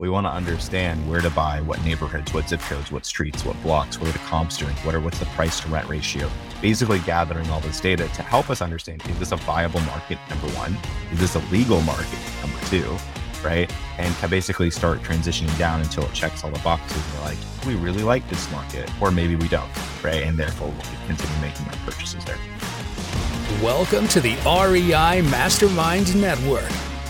We want to understand where to buy, what neighborhoods, what zip codes, what streets, what blocks, what are the comps doing, what are what's the price to rent ratio. Basically, gathering all this data to help us understand: is this a viable market? Number one, is this a legal market? Number two, right? And to basically start transitioning down until it checks all the boxes. and We're like, we really like this market, or maybe we don't, right? And therefore, we'll continue making our purchases there. Welcome to the REI Mastermind Network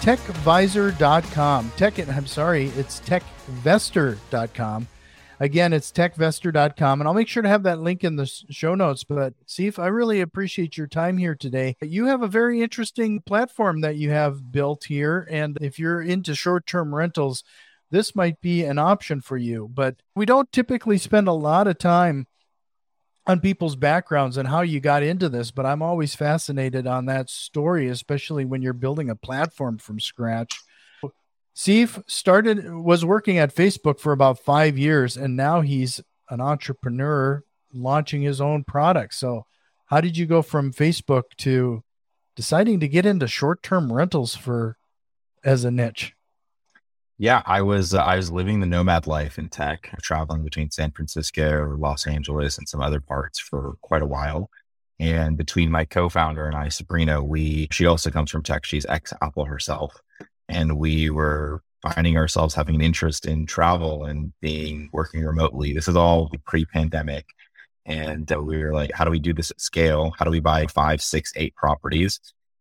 techvisor.com. Tech, I'm sorry, it's techvestor.com. Again, it's techvestor.com. And I'll make sure to have that link in the show notes. But Seif, I really appreciate your time here today. You have a very interesting platform that you have built here. And if you're into short term rentals, this might be an option for you. But we don't typically spend a lot of time on people's backgrounds and how you got into this, but I'm always fascinated on that story, especially when you're building a platform from scratch. Seif started was working at Facebook for about five years, and now he's an entrepreneur launching his own product. So, how did you go from Facebook to deciding to get into short-term rentals for as a niche? Yeah, I was uh, I was living the nomad life in tech, traveling between San Francisco, or Los Angeles, and some other parts for quite a while. And between my co-founder and I, Sabrina, we she also comes from tech. She's ex Apple herself, and we were finding ourselves having an interest in travel and being working remotely. This is all pre-pandemic, and uh, we were like, how do we do this at scale? How do we buy five, six, eight properties?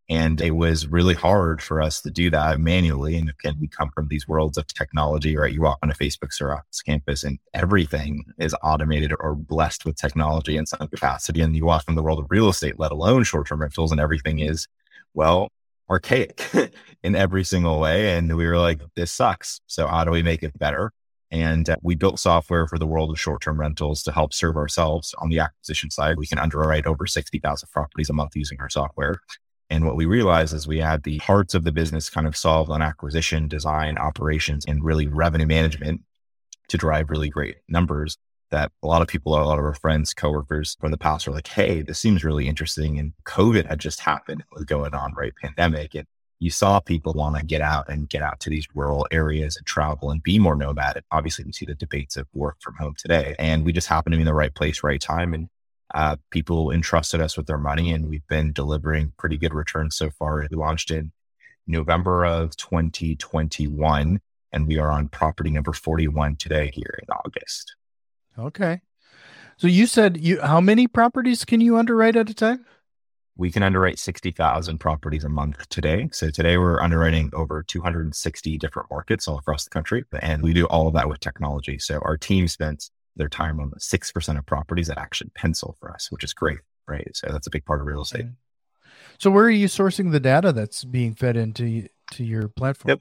And it was really hard for us to do that manually. And again, we come from these worlds of technology, right? You walk on a Facebook Xerox campus and everything is automated or blessed with technology in some capacity. And you walk from the world of real estate, let alone short term rentals, and everything is, well, archaic in every single way. And we were like, this sucks. So how do we make it better? And uh, we built software for the world of short term rentals to help serve ourselves on the acquisition side. We can underwrite over 60,000 properties a month using our software. And what we realized is we had the parts of the business kind of solved on acquisition, design, operations, and really revenue management to drive really great numbers that a lot of people, a lot of our friends, coworkers from the past are like, Hey, this seems really interesting. And COVID had just happened. It was going on, right? Pandemic. And you saw people want to get out and get out to these rural areas and travel and be more nomadic. Obviously, we see the debates of work from home today. And we just happened to be in the right place, right time. And uh, people entrusted us with their money, and we've been delivering pretty good returns so far. We launched in November of 2021, and we are on property number 41 today here in August. Okay. So you said you how many properties can you underwrite at a time? We can underwrite 60,000 properties a month today. So today we're underwriting over 260 different markets all across the country. And we do all of that with technology. So our team spends their time on the 6% of properties that actually pencil for us, which is great, right? So that's a big part of real estate. So where are you sourcing the data that's being fed into to your platform? Yep.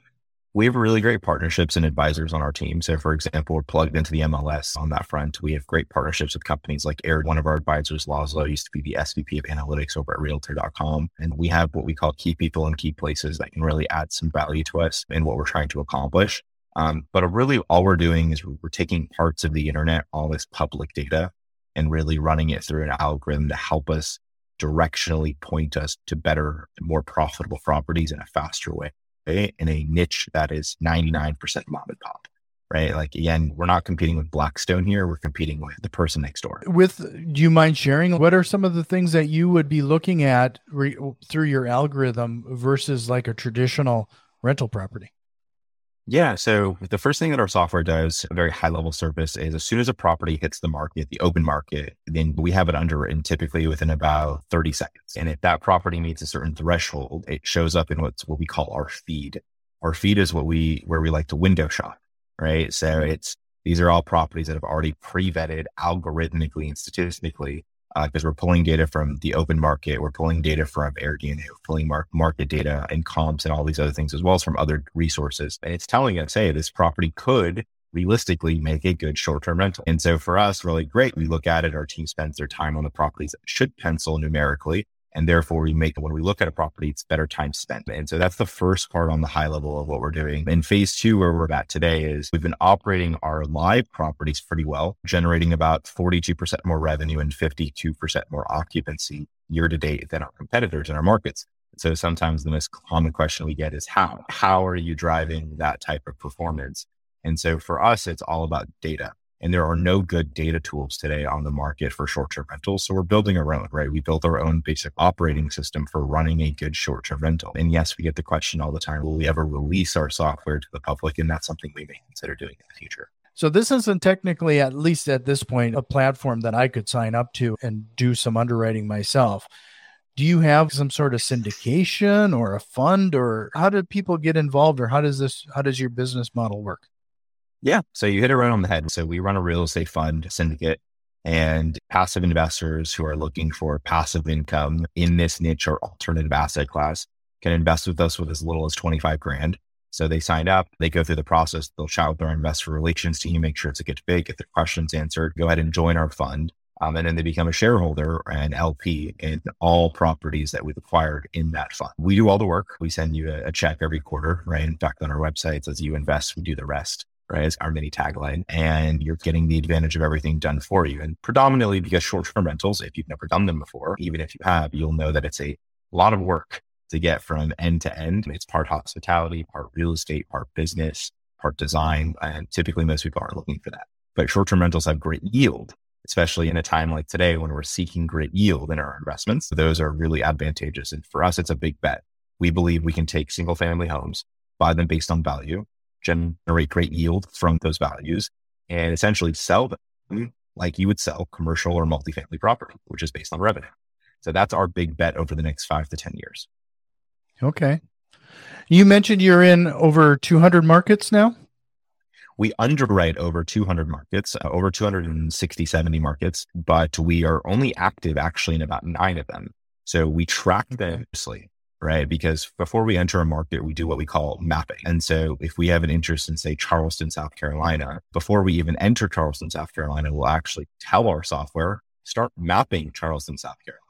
We have really great partnerships and advisors on our team. So, for example, we're plugged into the MLS on that front. We have great partnerships with companies like Air. One of our advisors, Laszlo, used to be the SVP of analytics over at Realtor.com. And we have what we call key people in key places that can really add some value to us and what we're trying to accomplish. Um, but really, all we're doing is we're taking parts of the internet, all this public data, and really running it through an algorithm to help us directionally point us to better, more profitable properties in a faster way, in a niche that is 99% mom and pop. Right. Like, again, we're not competing with Blackstone here. We're competing with the person next door. With, do you mind sharing what are some of the things that you would be looking at re- through your algorithm versus like a traditional rental property? Yeah. So the first thing that our software does, a very high level service, is as soon as a property hits the market, the open market, then we have it underwritten typically within about 30 seconds. And if that property meets a certain threshold, it shows up in what's what we call our feed. Our feed is what we where we like to window shop, right? So mm-hmm. it's these are all properties that have already pre-vetted algorithmically and statistically because uh, we're pulling data from the open market, we're pulling data from AirDNA, we're pulling mar- market data and comps and all these other things, as well as from other resources. And it's telling us, hey, this property could realistically make a good short term rental. And so for us, really great. We look at it, our team spends their time on the properties that should pencil numerically. And therefore we make, when we look at a property, it's better time spent. And so that's the first part on the high level of what we're doing. In phase two, where we're at today is we've been operating our live properties pretty well, generating about 42% more revenue and 52% more occupancy year to date than our competitors in our markets. So sometimes the most common question we get is how? How are you driving that type of performance? And so for us, it's all about data. And there are no good data tools today on the market for short term rentals. So we're building our own, right? We built our own basic operating system for running a good short term rental. And yes, we get the question all the time will we ever release our software to the public? And that's something we may consider doing in the future. So this isn't technically, at least at this point, a platform that I could sign up to and do some underwriting myself. Do you have some sort of syndication or a fund or how do people get involved or how does this how does your business model work? Yeah. So you hit it right on the head. So we run a real estate fund syndicate and passive investors who are looking for passive income in this niche or alternative asset class can invest with us with as little as 25 grand. So they sign up, they go through the process, they'll chat with our investor relations team, make sure it's a good fit, get their questions answered, go ahead and join our fund. Um, and then they become a shareholder and LP in all properties that we've acquired in that fund. We do all the work. We send you a, a check every quarter, right? In fact, on our website, as you invest, we do the rest right? It's our mini tagline. And you're getting the advantage of everything done for you. And predominantly because short term rentals, if you've never done them before, even if you have, you'll know that it's a lot of work to get from end to end. It's part hospitality, part real estate, part business, part design. And typically most people aren't looking for that. But short term rentals have great yield, especially in a time like today when we're seeking great yield in our investments. Those are really advantageous. And for us, it's a big bet. We believe we can take single family homes, buy them based on value, generate great yield from those values and essentially sell them like you would sell commercial or multifamily property, which is based on revenue. So that's our big bet over the next five to 10 years. Okay. You mentioned you're in over 200 markets now? We underwrite over 200 markets, uh, over 260, 70 markets, but we are only active actually in about nine of them. So we track them closely right? Because before we enter a market, we do what we call mapping. And so if we have an interest in, say, Charleston, South Carolina, before we even enter Charleston, South Carolina, we'll actually tell our software, start mapping Charleston, South Carolina.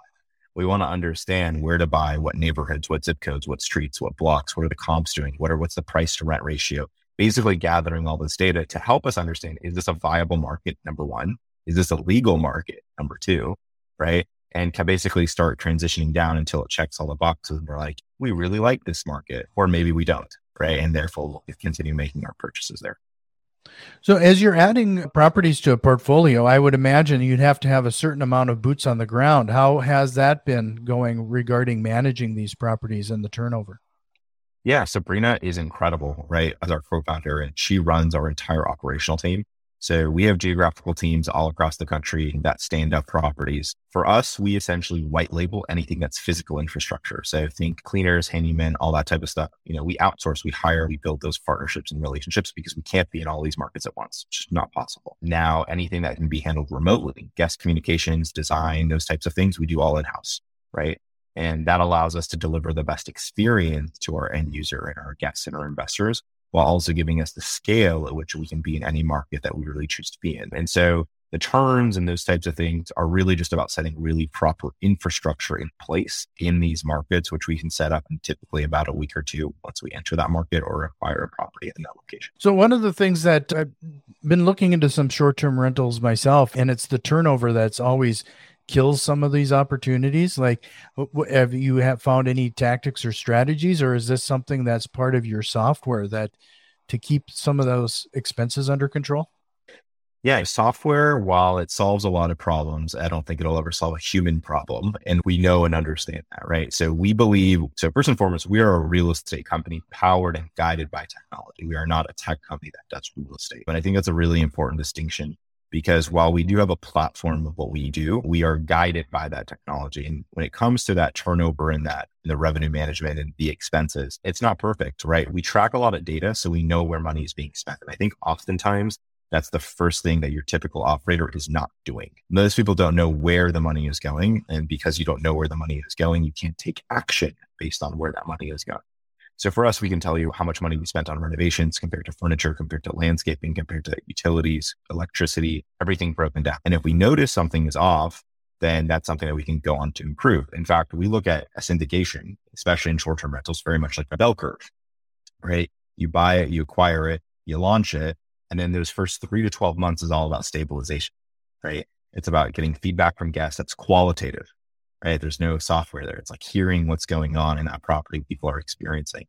We want to understand where to buy, what neighborhoods, what zip codes, what streets, what blocks, what are the comps doing, what are what's the price to rent ratio. Basically gathering all this data to help us understand is this a viable market, number one? Is this a legal market, number two? Right and can basically start transitioning down until it checks all the boxes. And we're like, we really like this market, or maybe we don't, right? And therefore we'll continue making our purchases there. So, as you're adding properties to a portfolio, I would imagine you'd have to have a certain amount of boots on the ground. How has that been going regarding managing these properties and the turnover? Yeah, Sabrina is incredible, right? As our co founder, and she runs our entire operational team. So we have geographical teams all across the country that stand up properties. For us, we essentially white label anything that's physical infrastructure. So think cleaners, handymen, all that type of stuff. You know, we outsource, we hire, we build those partnerships and relationships because we can't be in all these markets at once. It's just not possible. Now, anything that can be handled remotely, guest communications, design, those types of things, we do all in house, right? And that allows us to deliver the best experience to our end user and our guests and our investors while also giving us the scale at which we can be in any market that we really choose to be in. And so the terms and those types of things are really just about setting really proper infrastructure in place in these markets, which we can set up in typically about a week or two once we enter that market or acquire a property in that location. So, one of the things that I've been looking into some short term rentals myself, and it's the turnover that's always kills some of these opportunities? Like have you have found any tactics or strategies or is this something that's part of your software that to keep some of those expenses under control? Yeah software while it solves a lot of problems i don't think it'll ever solve a human problem and we know and understand that right? So we believe so first and foremost we are a real estate company powered and guided by technology. We are not a tech company that does real estate and i think that's a really important distinction because while we do have a platform of what we do, we are guided by that technology. And when it comes to that turnover and that the revenue management and the expenses, it's not perfect, right? We track a lot of data, so we know where money is being spent. And I think oftentimes that's the first thing that your typical operator is not doing. Most people don't know where the money is going. And because you don't know where the money is going, you can't take action based on where that money is going. So for us, we can tell you how much money we spent on renovations compared to furniture, compared to landscaping, compared to utilities, electricity, everything broken down. And if we notice something is off, then that's something that we can go on to improve. In fact, we look at a syndication, especially in short term rentals, very much like a bell curve, right? You buy it, you acquire it, you launch it. And then those first three to 12 months is all about stabilization, right? It's about getting feedback from guests that's qualitative right? There's no software there. It's like hearing what's going on in that property people are experiencing.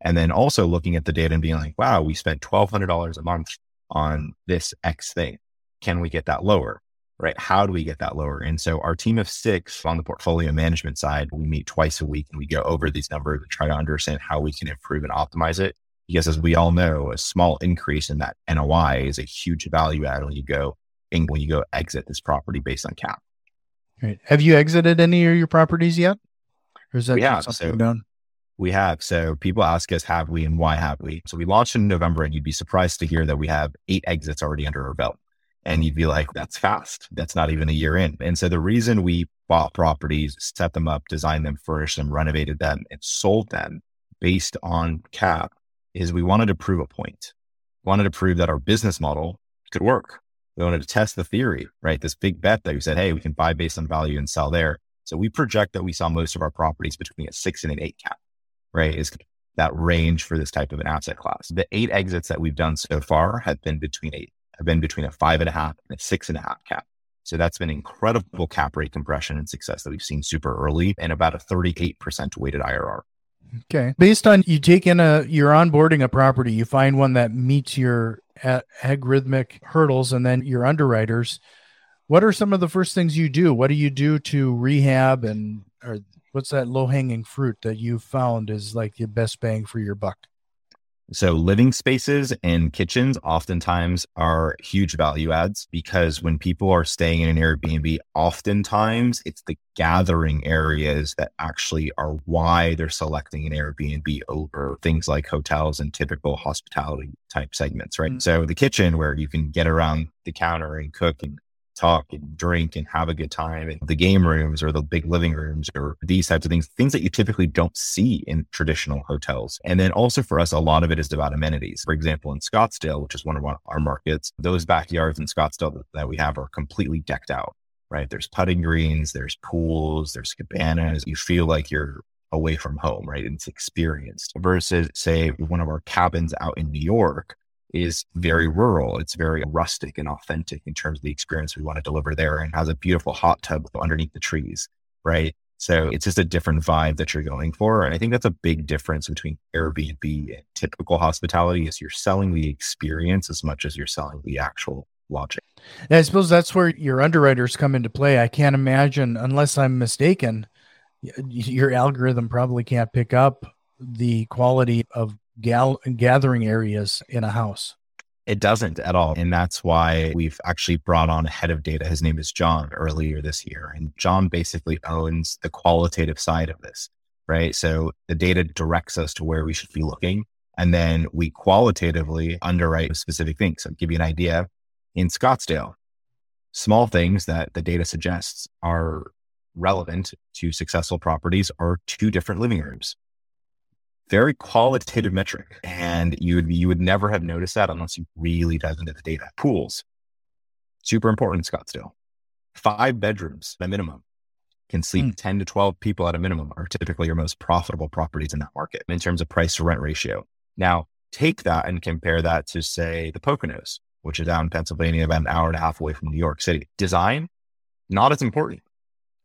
And then also looking at the data and being like, wow, we spent $1,200 a month on this X thing. Can we get that lower? Right? How do we get that lower? And so our team of six on the portfolio management side, we meet twice a week and we go over these numbers and try to understand how we can improve and optimize it. Because as we all know, a small increase in that NOI is a huge value add when you go and when you go exit this property based on cap. Right. Have you exited any of your properties yet? Or is that we have, so done? We have. So people ask us, have we and why have we? So we launched in November and you'd be surprised to hear that we have eight exits already under our belt. And you'd be like, that's fast. That's not even a year in. And so the reason we bought properties, set them up, designed them, furnished them, renovated them, and sold them based on cap is we wanted to prove a point. We wanted to prove that our business model could work. We wanted to test the theory, right? This big bet that we said, hey, we can buy based on value and sell there. So we project that we saw most of our properties between a six and an eight cap, right? Is that range for this type of an asset class. The eight exits that we've done so far have been between eight, have been between a five and a half and a six and a half cap. So that's been incredible cap rate compression and success that we've seen super early and about a 38% weighted IRR. Okay. Based on you take in a, you're onboarding a property, you find one that meets your algorithmic hurdles and then your underwriters. What are some of the first things you do? What do you do to rehab and or what's that low hanging fruit that you found is like the best bang for your buck? So living spaces and kitchens oftentimes are huge value adds because when people are staying in an Airbnb, oftentimes it's the gathering areas that actually are why they're selecting an Airbnb over things like hotels and typical hospitality type segments, right? Mm-hmm. So the kitchen where you can get around the counter and cook and talk and drink and have a good time. in the game rooms or the big living rooms or these types of things, things that you typically don't see in traditional hotels. And then also for us, a lot of it is about amenities. For example, in Scottsdale, which is one of our markets, those backyards in Scottsdale that we have are completely decked out, right? There's putting greens, there's pools, there's cabanas. You feel like you're away from home, right? And It's experienced versus say one of our cabins out in New York is very rural. It's very rustic and authentic in terms of the experience we want to deliver there and has a beautiful hot tub underneath the trees, right? So it's just a different vibe that you're going for. And I think that's a big difference between Airbnb and typical hospitality is you're selling the experience as much as you're selling the actual logic. I suppose that's where your underwriters come into play. I can't imagine, unless I'm mistaken, your algorithm probably can't pick up the quality of gal- gathering areas in a house. It doesn't at all. And that's why we've actually brought on a head of data. His name is John earlier this year. And John basically owns the qualitative side of this, right? So the data directs us to where we should be looking. And then we qualitatively underwrite specific things. So I'll give you an idea. In Scottsdale, small things that the data suggests are relevant to successful properties are two different living rooms very qualitative metric. And you would, you would never have noticed that unless you really dive into the data. Pools, super important in Scottsdale. Five bedrooms at a minimum can sleep mm. 10 to 12 people at a minimum are typically your most profitable properties in that market in terms of price to rent ratio. Now, take that and compare that to, say, the Poconos, which is down in Pennsylvania, about an hour and a half away from New York City. Design, not as important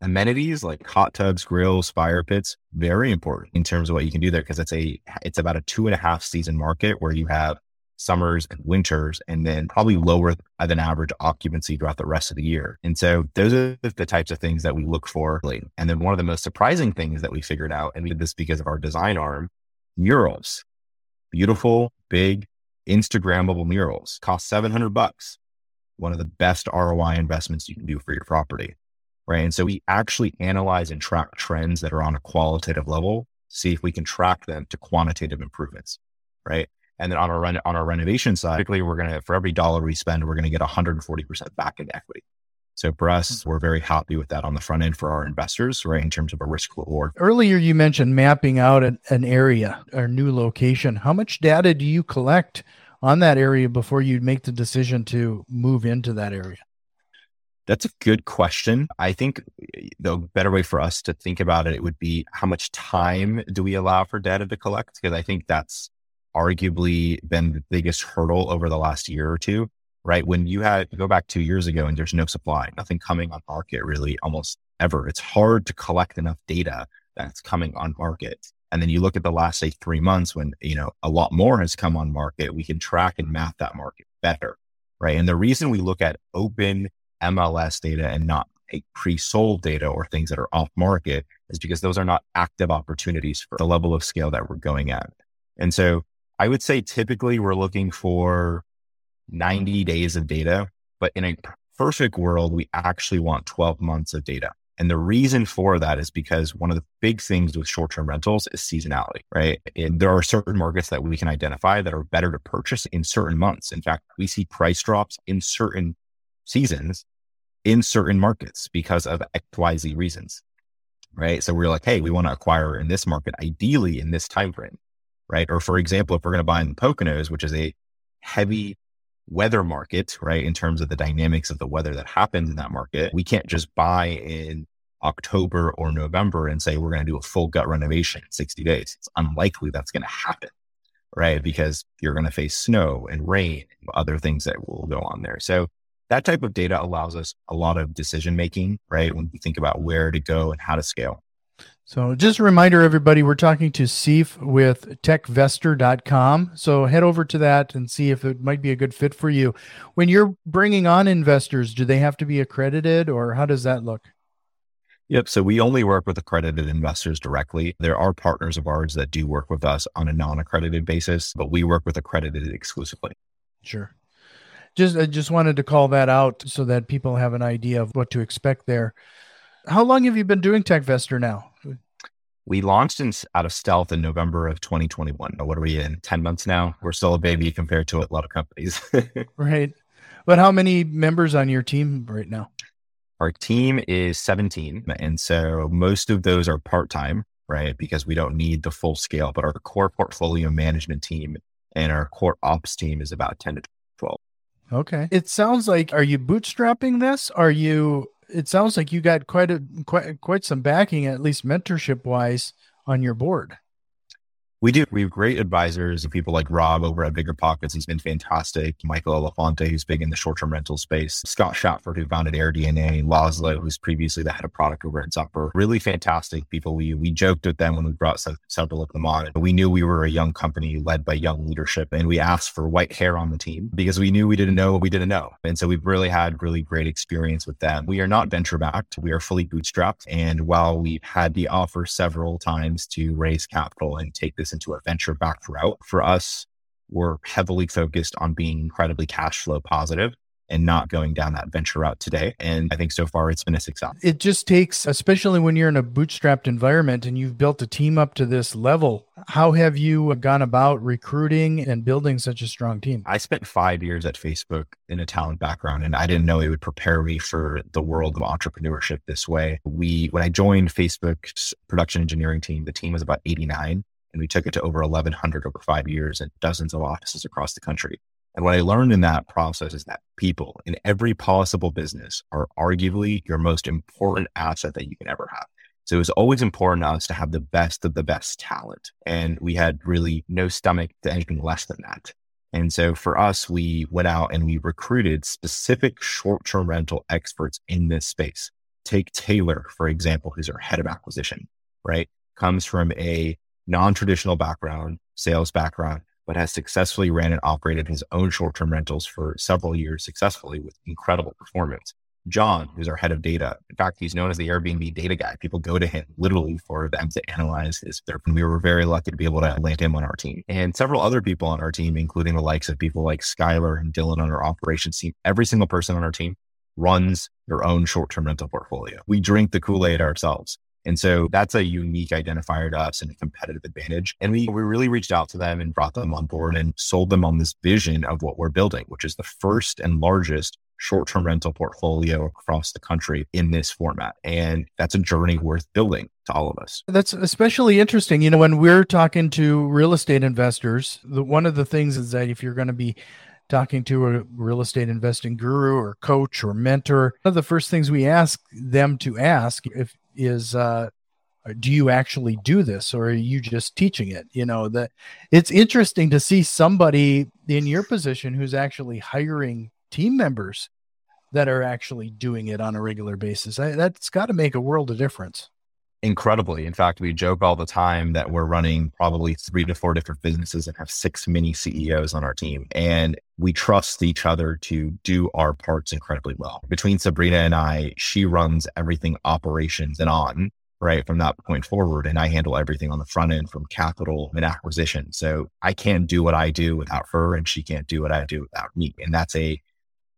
amenities like hot tubs, grills, fire pits, very important in terms of what you can do there because it's a it's about a two and a half season market where you have summers and winters and then probably lower than average occupancy throughout the rest of the year. And so those are the types of things that we look for. And then one of the most surprising things that we figured out, and we did this because of our design arm, murals, beautiful, big, Instagrammable murals cost 700 bucks. One of the best ROI investments you can do for your property right? And so we actually analyze and track trends that are on a qualitative level, see if we can track them to quantitative improvements, right? And then on our run, on our renovation side, typically we're going to, for every dollar we spend, we're going to get 140% back in equity. So for hmm. us, we're very happy with that on the front end for our investors, right? In terms of a risk reward. Earlier, you mentioned mapping out an, an area or new location. How much data do you collect on that area before you make the decision to move into that area? That's a good question. I think the better way for us to think about it, it would be how much time do we allow for data to collect? Because I think that's arguably been the biggest hurdle over the last year or two, right? When you had go back two years ago and there's no supply, nothing coming on market really almost ever. It's hard to collect enough data that's coming on market. And then you look at the last, say, three months when, you know, a lot more has come on market, we can track and map that market better, right? And the reason we look at open MLS data and not a pre-sold data or things that are off market is because those are not active opportunities for the level of scale that we're going at. And so I would say typically we're looking for 90 days of data, but in a perfect world, we actually want 12 months of data. And the reason for that is because one of the big things with short term rentals is seasonality, right? And there are certain markets that we can identify that are better to purchase in certain months. In fact, we see price drops in certain seasons in certain markets because of XYZ reasons. Right. So we're like, hey, we want to acquire in this market, ideally in this time frame. Right. Or for example, if we're going to buy in the Poconos, which is a heavy weather market, right, in terms of the dynamics of the weather that happens in that market, we can't just buy in October or November and say we're going to do a full gut renovation in 60 days. It's unlikely that's going to happen, right? Because you're going to face snow and rain and other things that will go on there. So that type of data allows us a lot of decision making, right? When we think about where to go and how to scale. So just a reminder, everybody, we're talking to Seif with techvestor.com. So head over to that and see if it might be a good fit for you. When you're bringing on investors, do they have to be accredited or how does that look? Yep. So we only work with accredited investors directly. There are partners of ours that do work with us on a non accredited basis, but we work with accredited exclusively. Sure just I just wanted to call that out so that people have an idea of what to expect there. How long have you been doing TechVestor now? We launched in, out of stealth in November of 2021. What are we in? 10 months now? We're still a baby compared to a lot of companies. right. But how many members on your team right now? Our team is 17. And so most of those are part time, right? Because we don't need the full scale. But our core portfolio management team and our core ops team is about 10 to 12. Okay. It sounds like are you bootstrapping this? Are you it sounds like you got quite a quite quite some backing at least mentorship wise on your board. We do. We have great advisors, people like Rob over at Bigger Pockets. He's been fantastic. Michael Elefante, who's big in the short term rental space. Scott Shatford, who founded AirDNA. Laszlo, who's previously the head of product over at Zumper. Really fantastic people. We we joked with them when we brought several of them on. We knew we were a young company led by young leadership, and we asked for white hair on the team because we knew we didn't know what we didn't know. And so we've really had really great experience with them. We are not venture backed. We are fully bootstrapped. And while we've had the offer several times to raise capital and take this into a venture backed route. For us, we're heavily focused on being incredibly cash flow positive and not going down that venture route today. And I think so far it's been a success. It just takes, especially when you're in a bootstrapped environment and you've built a team up to this level, how have you gone about recruiting and building such a strong team? I spent five years at Facebook in a talent background and I didn't know it would prepare me for the world of entrepreneurship this way. We, when I joined Facebook's production engineering team, the team was about 89 and we took it to over 1100 over five years and dozens of offices across the country. And what I learned in that process is that people in every possible business are arguably your most important asset that you can ever have. So it was always important to us to have the best of the best talent. And we had really no stomach to anything less than that. And so for us, we went out and we recruited specific short term rental experts in this space. Take Taylor, for example, who's our head of acquisition, right? Comes from a non traditional background, sales background, but has successfully ran and operated his own short term rentals for several years successfully with incredible performance. John, who's our head of data. In fact, he's known as the Airbnb data guy. People go to him literally for them to analyze his. And we were very lucky to be able to land him on our team and several other people on our team, including the likes of people like Skylar and Dylan on our operations team. Every single person on our team runs their own short term rental portfolio. We drink the Kool Aid ourselves. And so that's a unique identifier to us and a competitive advantage. And we, we really reached out to them and brought them on board and sold them on this vision of what we're building, which is the first and largest short term rental portfolio across the country in this format. And that's a journey worth building to all of us. That's especially interesting. You know, when we're talking to real estate investors, the, one of the things is that if you're going to be talking to a real estate investing guru or coach or mentor, one of the first things we ask them to ask if is, uh, do you actually do this or are you just teaching it you know that it's interesting to see somebody in your position who's actually hiring team members that are actually doing it on a regular basis. I, that's got to make a world of difference. Incredibly. In fact, we joke all the time that we're running probably three to four different businesses and have six mini CEOs on our team. And we trust each other to do our parts incredibly well. Between Sabrina and I, she runs everything operations and on right from that point forward and i handle everything on the front end from capital and acquisition so i can't do what i do without her and she can't do what i do without me and that's a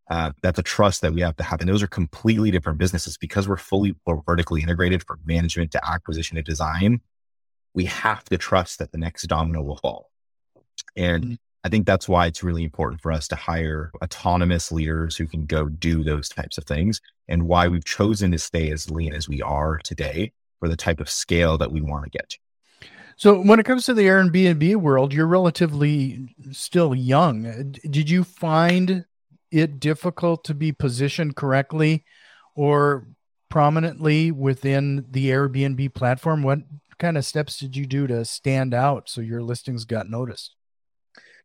uh, that's a trust that we have to have. And those are completely different businesses because we're fully we're vertically integrated from management to acquisition to design. We have to trust that the next domino will fall. And mm-hmm. I think that's why it's really important for us to hire autonomous leaders who can go do those types of things and why we've chosen to stay as lean as we are today for the type of scale that we want to get to. So when it comes to the Airbnb world, you're relatively still young. Did you find it difficult to be positioned correctly or prominently within the Airbnb platform? What kind of steps did you do to stand out so your listings got noticed?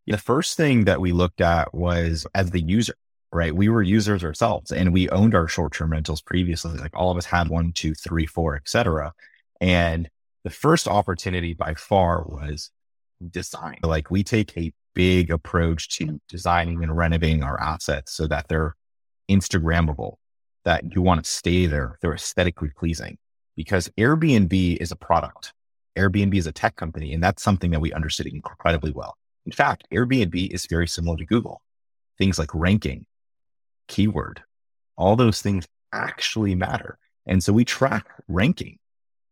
The first thing that we looked at was as the user, right? We were users ourselves and we owned our short term rentals previously. Like all of us had one, two, three, four, etc. And the first opportunity by far was design. Like we take a big approach to designing and renovating our assets so that they're Instagrammable, that you want to stay there, they're aesthetically pleasing. Because Airbnb is a product, Airbnb is a tech company, and that's something that we understood incredibly well. In fact, Airbnb is very similar to Google. Things like ranking, keyword, all those things actually matter. And so we track ranking,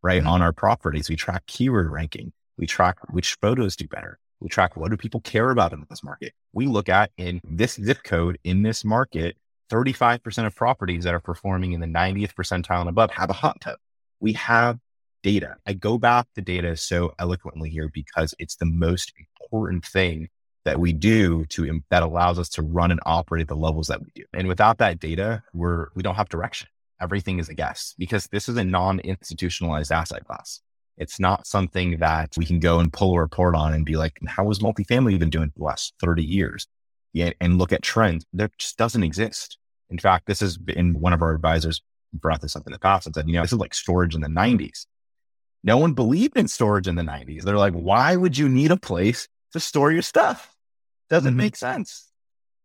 right, mm-hmm. on our properties. We track keyword ranking. We track which photos do better. We track what do people care about in this market. We look at in this zip code in this market, 35% of properties that are performing in the 90th percentile and above have a hot tub. We have data. I go back to data so eloquently here because it's the most important thing that we do to that allows us to run and operate at the levels that we do. And without that data, we're we don't have direction. Everything is a guess because this is a non-institutionalized asset class. It's not something that we can go and pull a report on and be like, how has multifamily been doing for the last 30 years? Yeah, and look at trends. There just doesn't exist. In fact, this has been one of our advisors brought this up in the past and said, you know, this is like storage in the 90s. No one believed in storage in the 90s. They're like, why would you need a place to store your stuff? Doesn't mm-hmm. make sense.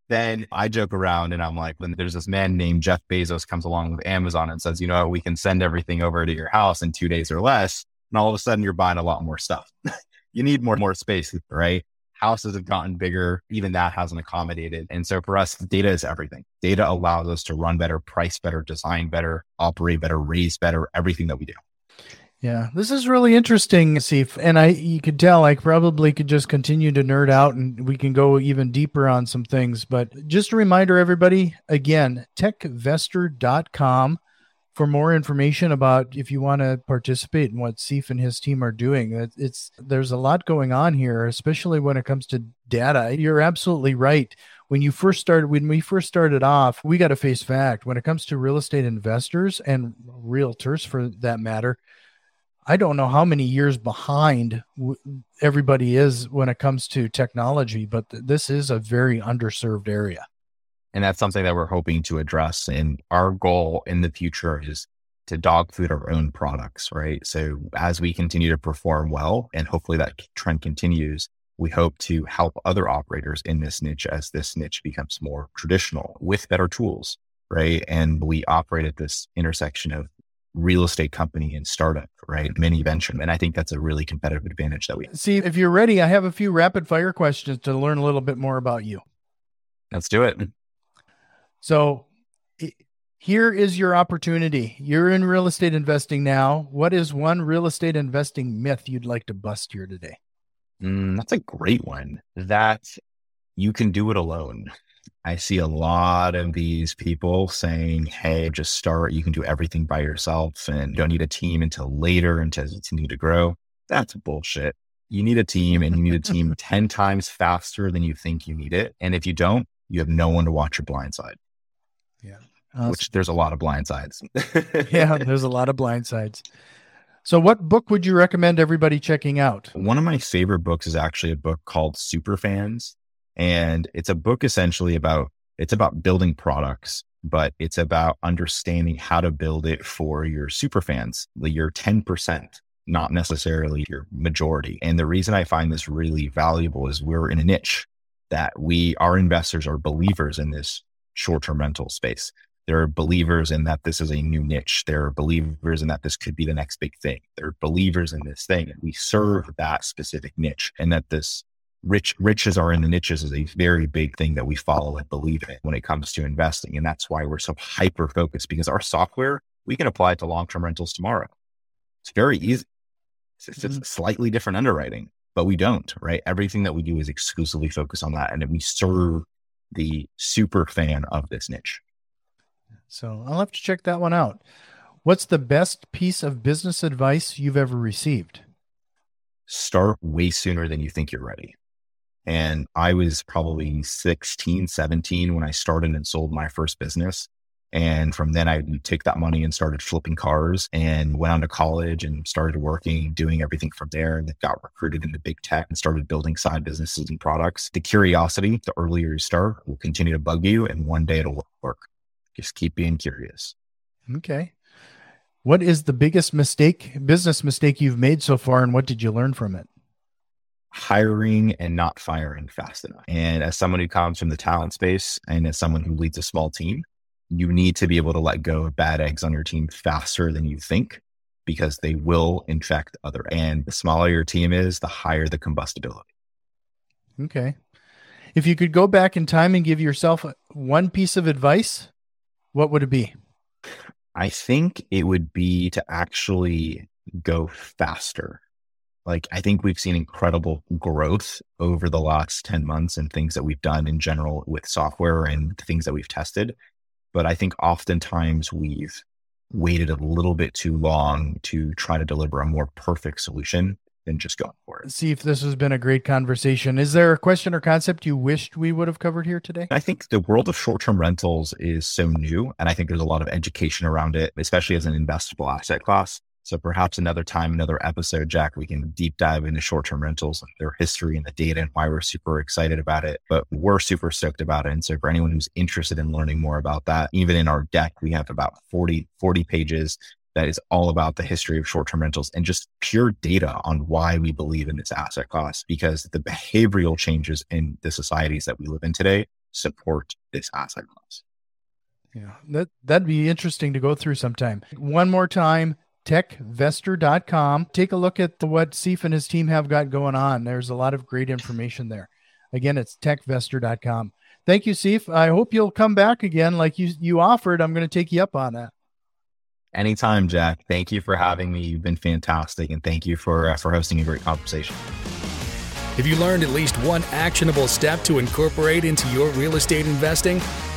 Then I joke around and I'm like, when there's this man named Jeff Bezos comes along with Amazon and says, you know, we can send everything over to your house in two days or less and all of a sudden you're buying a lot more stuff. you need more more space, right? Houses have gotten bigger. Even that hasn't accommodated. And so for us, data is everything. Data allows us to run better, price better, design better, operate better, raise better, everything that we do. Yeah, this is really interesting, Seif. And I you could tell I probably could just continue to nerd out and we can go even deeper on some things. But just a reminder, everybody, again, techvestor.com for more information about if you want to participate in what Seif and his team are doing. It's there's a lot going on here, especially when it comes to data. You're absolutely right. When you first started, when we first started off, we got to face fact. When it comes to real estate investors and realtors, for that matter, I don't know how many years behind everybody is when it comes to technology, but this is a very underserved area. And that's something that we're hoping to address. And our goal in the future is to dog food our own products, right? So as we continue to perform well, and hopefully that trend continues, we hope to help other operators in this niche as this niche becomes more traditional with better tools, right? And we operate at this intersection of real estate company and startup, right? Mini venture. And I think that's a really competitive advantage that we have. see. If you're ready, I have a few rapid fire questions to learn a little bit more about you. Let's do it. So here is your opportunity. You're in real estate investing now. What is one real estate investing myth you'd like to bust here today? Mm, that's a great one. That you can do it alone. I see a lot of these people saying, Hey, just start. You can do everything by yourself and you don't need a team until later until you continue to grow. That's bullshit. You need a team and you need a team 10 times faster than you think you need it. And if you don't, you have no one to watch your blind side. Yeah. Awesome. Which there's a lot of blind sides. yeah, there's a lot of blind sides. So, what book would you recommend everybody checking out? One of my favorite books is actually a book called Superfans. And it's a book essentially about, it's about building products, but it's about understanding how to build it for your super fans, your 10%, not necessarily your majority. And the reason I find this really valuable is we're in a niche that we, our investors are believers in this short term rental space. There are believers in that this is a new niche. There are believers in that this could be the next big thing. There are believers in this thing. And we serve that specific niche and that this rich riches are in the niches is a very big thing that we follow and believe in when it comes to investing. And that's why we're so hyper focused because our software, we can apply it to long term rentals tomorrow. It's very easy. It's, it's mm-hmm. slightly different underwriting, but we don't, right? Everything that we do is exclusively focused on that. And we serve the super fan of this niche. So I'll have to check that one out. What's the best piece of business advice you've ever received? Start way sooner than you think you're ready. And I was probably 16, 17 when I started and sold my first business. And from then I take that money and started flipping cars and went on to college and started working, doing everything from there. And got recruited into big tech and started building side businesses and products. The curiosity, the earlier you start, will continue to bug you. And one day it'll work. Just keep being curious. Okay. What is the biggest mistake, business mistake you've made so far, and what did you learn from it? hiring and not firing fast enough. And as someone who comes from the talent space and as someone who leads a small team, you need to be able to let go of bad eggs on your team faster than you think because they will infect other. And the smaller your team is, the higher the combustibility. Okay. If you could go back in time and give yourself uh, one piece of advice, what would it be? I think it would be to actually go faster like I think we've seen incredible growth over the last 10 months and things that we've done in general with software and things that we've tested. But I think oftentimes we've waited a little bit too long to try to deliver a more perfect solution than just going for it. Seif this has been a great conversation. Is there a question or concept you wished we would have covered here today? I think the world of short term rentals is so new. And I think there's a lot of education around it, especially as an investable asset class. So perhaps another time, another episode, Jack, we can deep dive into short term rentals and their history and the data and why we're super excited about it. But we're super stoked about it. And so for anyone who's interested in learning more about that, even in our deck, we have about 40, 40 pages that is all about the history of short term rentals and just pure data on why we believe in this asset class because the behavioral changes in the societies that we live in today support this asset class. Yeah, that that'd be interesting to go through sometime. One more time, techvestor.com. Take a look at the, what Seif and his team have got going on. There's a lot of great information there. Again, it's techvestor.com. Thank you, Seif. I hope you'll come back again like you, you offered. I'm going to take you up on that. Anytime, Jack. Thank you for having me. You've been fantastic. And thank you for, uh, for hosting a great conversation. Have you learned at least one actionable step to incorporate into your real estate investing?